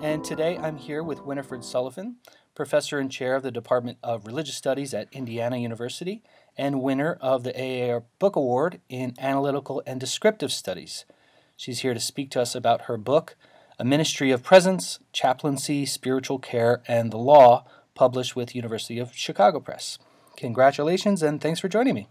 and today I'm here with Winnifred Sullivan, professor and chair of the Department of Religious Studies at Indiana University and winner of the AAR Book Award in Analytical and Descriptive Studies. She's here to speak to us about her book, A Ministry of Presence, Chaplaincy, Spiritual Care, and the Law, published with University of Chicago Press. Congratulations and thanks for joining me.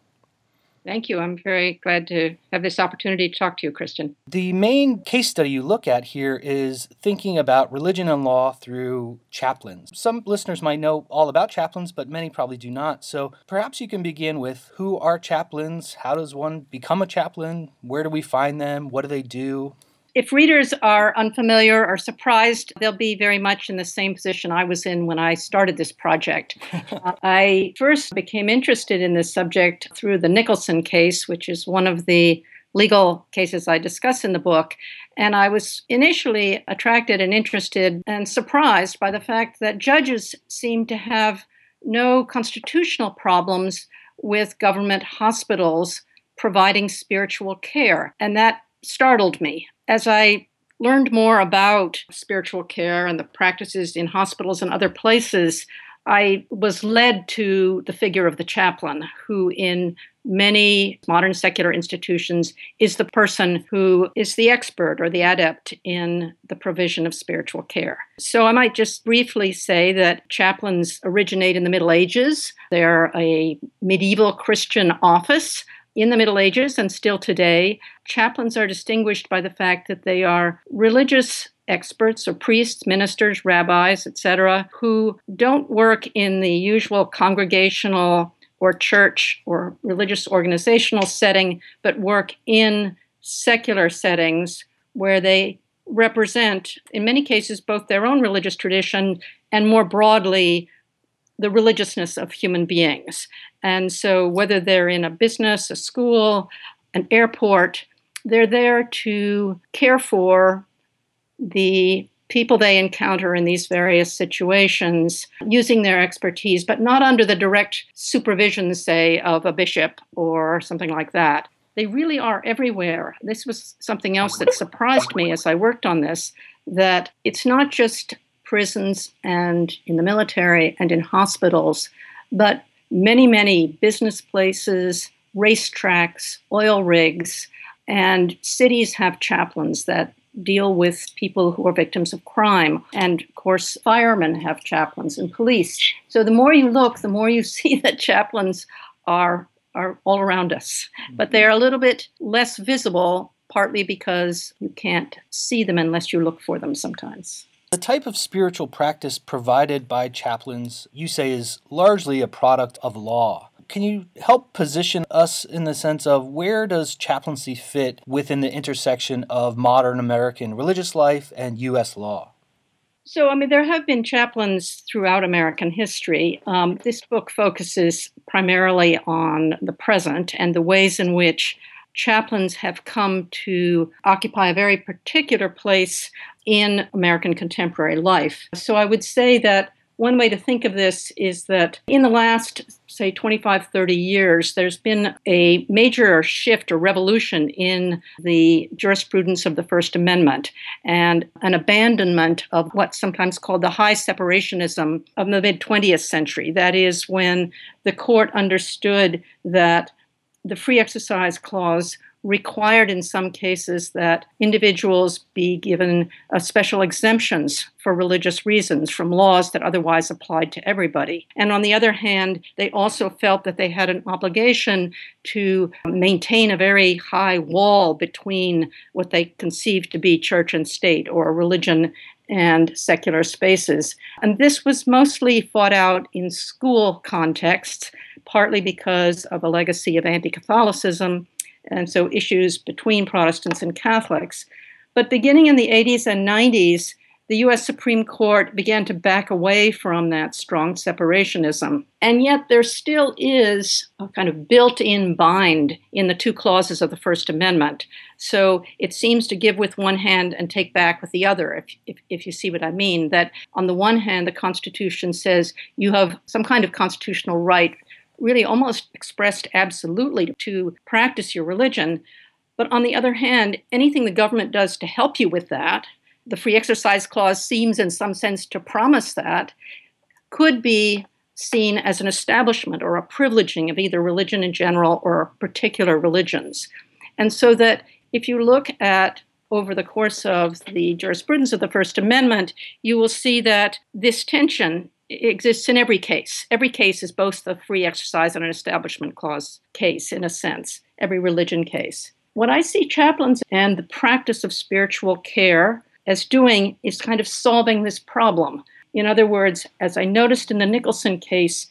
Thank you. I'm very glad to have this opportunity to talk to you, Christian. The main case study you look at here is thinking about religion and law through chaplains. Some listeners might know all about chaplains, but many probably do not. So perhaps you can begin with who are chaplains? How does one become a chaplain? Where do we find them? What do they do? If readers are unfamiliar or surprised, they'll be very much in the same position I was in when I started this project. uh, I first became interested in this subject through the Nicholson case, which is one of the legal cases I discuss in the book. And I was initially attracted and interested and surprised by the fact that judges seem to have no constitutional problems with government hospitals providing spiritual care. And that startled me. As I learned more about spiritual care and the practices in hospitals and other places, I was led to the figure of the chaplain, who in many modern secular institutions is the person who is the expert or the adept in the provision of spiritual care. So I might just briefly say that chaplains originate in the Middle Ages. They're a medieval Christian office in the Middle Ages and still today, chaplains are distinguished by the fact that they are religious experts or priests, ministers, rabbis, etc., who don't work in the usual congregational or church or religious organizational setting, but work in secular settings where they represent, in many cases, both their own religious tradition and more broadly the religiousness of human beings. And so, whether they're in a business, a school, an airport, they're there to care for the people they encounter in these various situations using their expertise, but not under the direct supervision, say, of a bishop or something like that. They really are everywhere. This was something else that surprised me as I worked on this that it's not just prisons and in the military and in hospitals, but many, many business places, racetracks, oil rigs, and cities have chaplains that deal with people who are victims of crime. And of course, firemen have chaplains and police. So the more you look, the more you see that chaplains are, are all around us. But they're a little bit less visible, partly because you can't see them unless you look for them sometimes. The type of spiritual practice provided by chaplains, you say, is largely a product of law. Can you help position us in the sense of where does chaplaincy fit within the intersection of modern American religious life and U.S. law? So, I mean, there have been chaplains throughout American history. Um, this book focuses primarily on the present and the ways in which chaplains have come to occupy a very particular place in American contemporary life. So I would say that one way to think of this is that in the last, say, 25, 30 years, there's been a major shift or revolution in the jurisprudence of the First Amendment and an abandonment of what's sometimes called the high separationism of the mid 20th century. That is, when the court understood that the Free Exercise Clause required in some cases that individuals be given uh, special exemptions for religious reasons from laws that otherwise applied to everybody. And on the other hand, they also felt that they had an obligation to maintain a very high wall between what they conceived to be church and state or religion and secular spaces. And this was mostly fought out in school contexts, partly because of a legacy of anti Catholicism and so issues between Protestants and Catholics. But beginning in the 80s and 90s, the US Supreme Court began to back away from that strong separationism. And yet there still is a kind of built in bind in the two clauses of the First Amendment. So it seems to give with one hand and take back with the other, if, if, if you see what I mean. That on the one hand, the Constitution says you have some kind of constitutional right really almost expressed absolutely to practice your religion. But on the other hand, anything the government does to help you with that, the free exercise clause seems, in some sense, to promise that, could be seen as an establishment or a privileging of either religion in general or particular religions. And so that if you look at over the course of the jurisprudence of the First Amendment, you will see that this tension exists in every case. Every case is both a free exercise and an establishment clause case, in a sense, every religion case. What I see chaplains and the practice of spiritual care as doing is kind of solving this problem. In other words, as I noticed in the Nicholson case,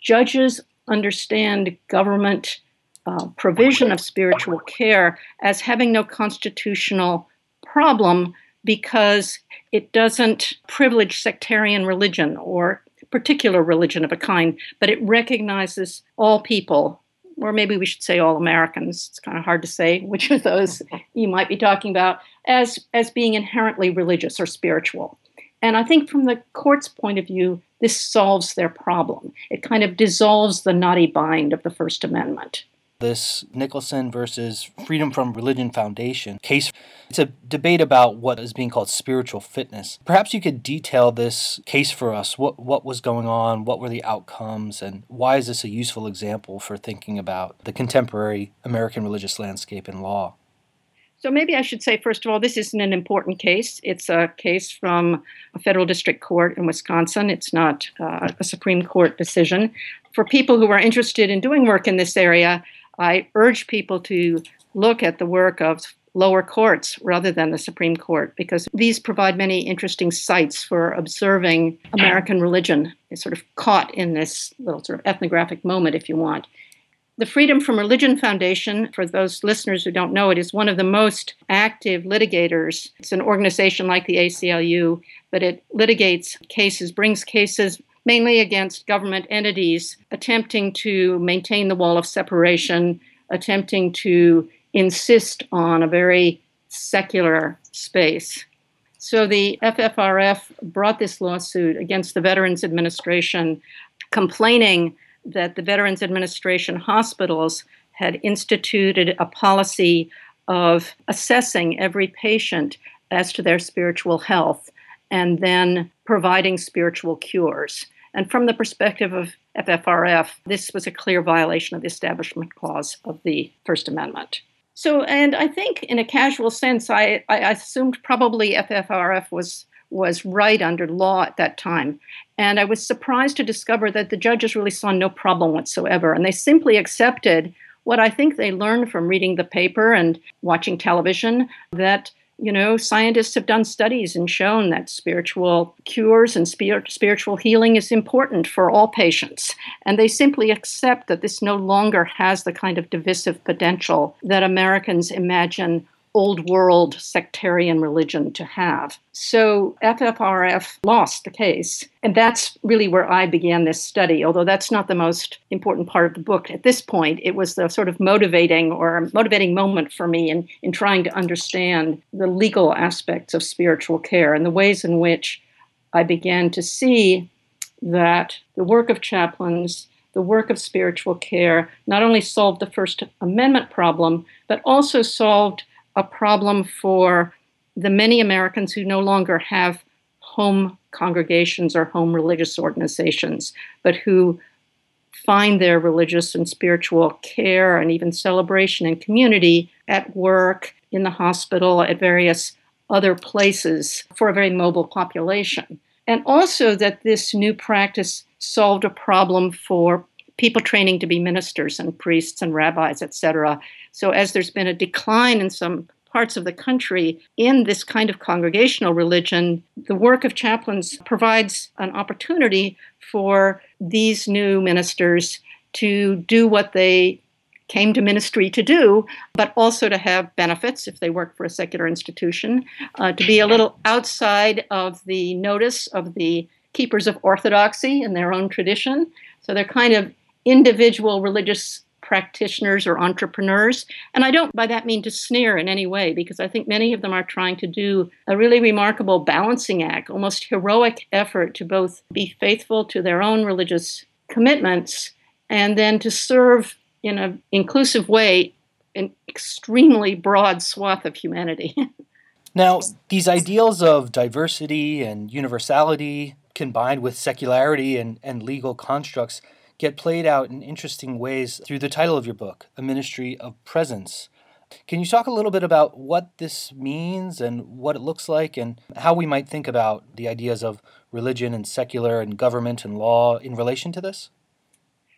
judges understand government uh, provision of spiritual care as having no constitutional problem because it doesn't privilege sectarian religion or particular religion of a kind, but it recognizes all people, or maybe we should say all Americans. It's kind of hard to say which of those you might be talking about as as being inherently religious or spiritual. And I think from the court's point of view, this solves their problem. It kind of dissolves the knotty bind of the First Amendment this Nicholson versus Freedom from Religion Foundation case. It's a debate about what is being called spiritual fitness. Perhaps you could detail this case for us. What what was going on? What were the outcomes? And why is this a useful example for thinking about the contemporary American religious landscape in law? So maybe I should say, first of all, this isn't an important case. It's a case from a federal district court in Wisconsin. It's not uh, a Supreme Court decision. For people who are interested in doing work in this area, I urge people to look at the work of lower courts rather than the Supreme Court because these provide many interesting sites for observing American religion. It's sort of caught in this little sort of ethnographic moment, if you want. The Freedom from Religion Foundation, for those listeners who don't know it, is one of the most active litigators. It's an organization like the ACLU, but it litigates cases, brings cases mainly against government entities attempting to maintain the wall of separation, attempting to insist on a very secular space. So the FFRF brought this lawsuit against the Veterans Administration, complaining that the Veterans Administration hospitals had instituted a policy of assessing every patient as to their spiritual health and then providing spiritual cures. And from the perspective of FFRF, this was a clear violation of the Establishment Clause of the First Amendment. So, and I think in a casual sense, I, I assumed probably FFRF was was right under law at that time. And I was surprised to discover that the judges really saw no problem whatsoever. And they simply accepted what I think they learned from reading the paper and watching television that you know, scientists have done studies and shown that spiritual cures and spirit, spiritual healing is important for all patients. And they simply accept that this no longer has the kind of divisive potential that Americans imagine old world sectarian religion to have. So FFRF lost the case. And that's really where I began this study, although that's not the most important part of the book. At this point, it was the sort of motivating or motivating moment for me in, in trying to understand the legal aspects of spiritual care and the ways in which I began to see that the work of chaplains the work of spiritual care not only solved the First Amendment problem, but also solved a problem for the many Americans who no longer have home congregations or home religious organizations, but who find their religious and spiritual care and even celebration and community at work, in the hospital, at various other places for a very mobile population. And also that this new practice solved a problem for people training to be ministers and priests and rabbis, etc. So as there's been a decline in some parts of the country in this kind of congregational religion, the work of chaplains provides an opportunity for these new ministers to do what they came to ministry to do, but also to have benefits if they work for a secular institution, uh, to be a little outside of the notice of the keepers of orthodoxy in their own tradition. So they're kind of individual religious practitioners or entrepreneurs. And I don't by that mean to sneer in any way, because I think many of them are trying to do a really remarkable balancing act, almost heroic effort to both be faithful to their own religious commitments and then to serve in an inclusive way an extremely broad swath of humanity. Now, these ideals of diversity and universality combined with secularity and, and legal constructs get played out in interesting ways through the title of your book, A Ministry of Presence. Can you talk a little bit about what this means and what it looks like and how we might think about the ideas of religion and secular and government and law in relation to this?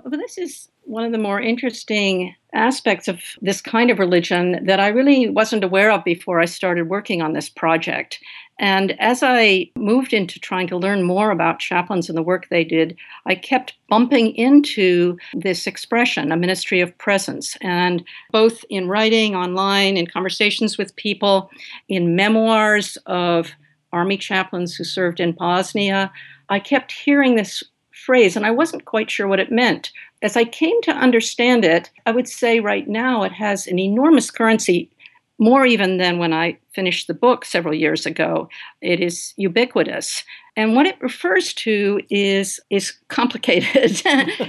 Well, this is one of the more interesting aspects of this kind of religion that I really wasn't aware of before I started working on this project. And as I moved into trying to learn more about chaplains and the work they did, I kept bumping into this expression, a ministry of presence. And both in writing, online, in conversations with people, in memoirs of army chaplains who served in Bosnia, I kept hearing this phrase, and I wasn't quite sure what it meant. As I came to understand it, I would say right now it has an enormous currency, more even than when I finished the book several years ago. It is ubiquitous. And what it refers to is, is complicated,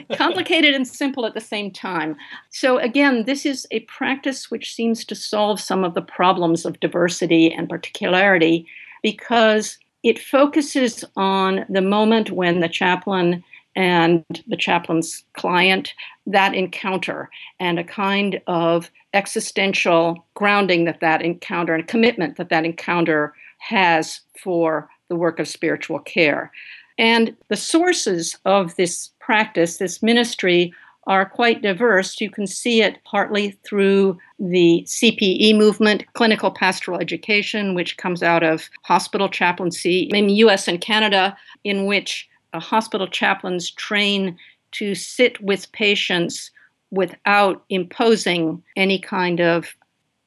complicated and simple at the same time. So, again, this is a practice which seems to solve some of the problems of diversity and particularity because it focuses on the moment when the chaplain and the chaplain's client, that encounter, and a kind of existential grounding that that encounter and commitment that that encounter has for the work of spiritual care. And the sources of this practice, this ministry, are quite diverse. You can see it partly through the CPE movement, clinical pastoral education, which comes out of hospital chaplaincy in the US and Canada, in which hospital chaplains train to sit with patients without imposing any kind of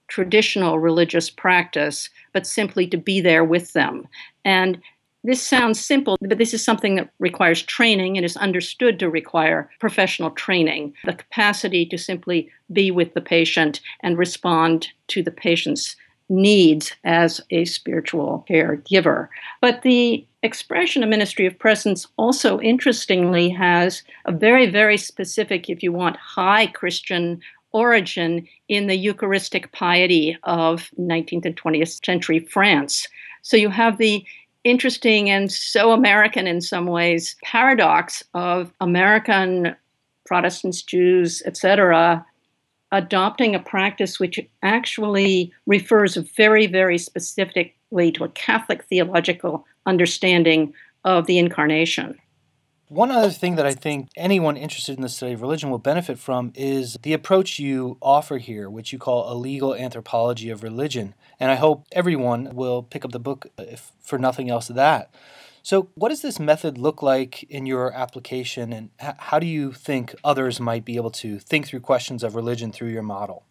traditional religious practice, but simply to be there with them. And this sounds simple, but this is something that requires training and is understood to require professional training the capacity to simply be with the patient and respond to the patient's needs as a spiritual caregiver. But the expression of ministry of presence also interestingly has a very, very specific, if you want, high Christian origin in the Eucharistic piety of 19th and 20th century France. So you have the interesting and so American in some ways paradox of American Protestants, Jews, etc., adopting a practice which actually refers very, very specifically to a Catholic theological understanding of the incarnation. One other thing that I think anyone interested in the study of religion will benefit from is the approach you offer here, which you call a legal anthropology of religion. And I hope everyone will pick up the book, uh, if for nothing else, that. So, what does this method look like in your application, and how do you think others might be able to think through questions of religion through your model?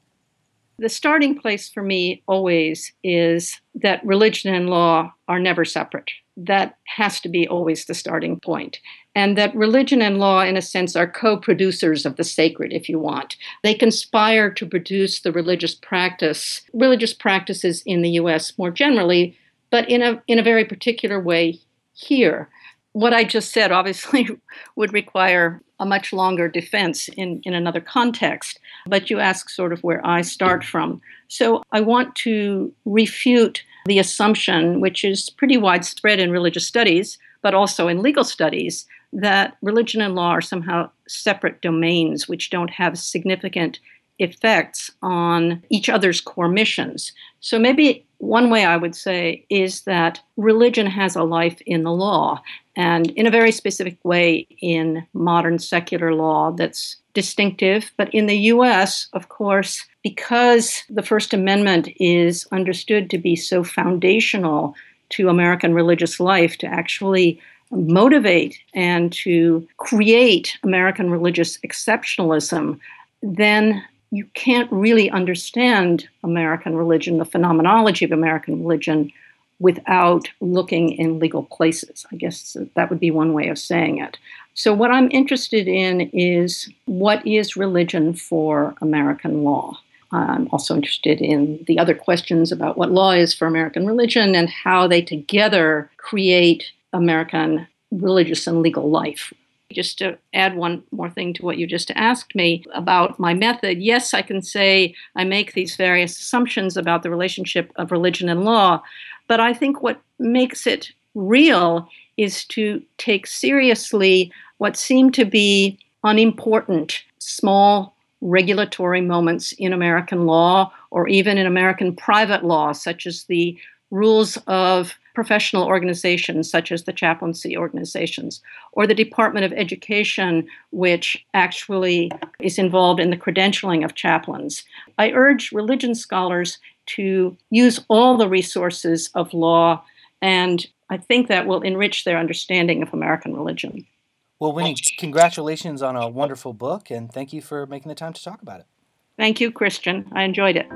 The starting place for me always is that religion and law are never separate. That has to be always the starting point. And that religion and law, in a sense, are co producers of the sacred, if you want. They conspire to produce the religious practice, religious practices in the US more generally, but in a, in a very particular way here. What I just said obviously would require a much longer defense in, in another context, but you ask sort of where I start from. So I want to refute the assumption, which is pretty widespread in religious studies, but also in legal studies, that religion and law are somehow separate domains which don't have significant effects on each other's core missions. So maybe one way I would say is that religion has a life in the law, and in a very specific way in modern secular law that's distinctive. But in the US, of course, because the First Amendment is understood to be so foundational to American religious life, to actually motivate and to create American religious exceptionalism, then you can't really understand American religion, the phenomenology of American religion, without looking in legal places. I guess that would be one way of saying it. So, what I'm interested in is what is religion for American law? I'm also interested in the other questions about what law is for American religion and how they together create American religious and legal life. Just to add one more thing to what you just asked me about my method, yes, I can say I make these various assumptions about the relationship of religion and law, but I think what makes it real is to take seriously what seem to be unimportant, small regulatory moments in American law or even in American private law, such as the rules of professional organizations such as the chaplaincy organizations, or the Department of Education, which actually is involved in the credentialing of chaplains. I urge religion scholars to use all the resources of law, and I think that will enrich their understanding of American religion. Well, Winnie, congratulations on a wonderful book, and thank you for making the time to talk about it. Thank you, Christian. I enjoyed it.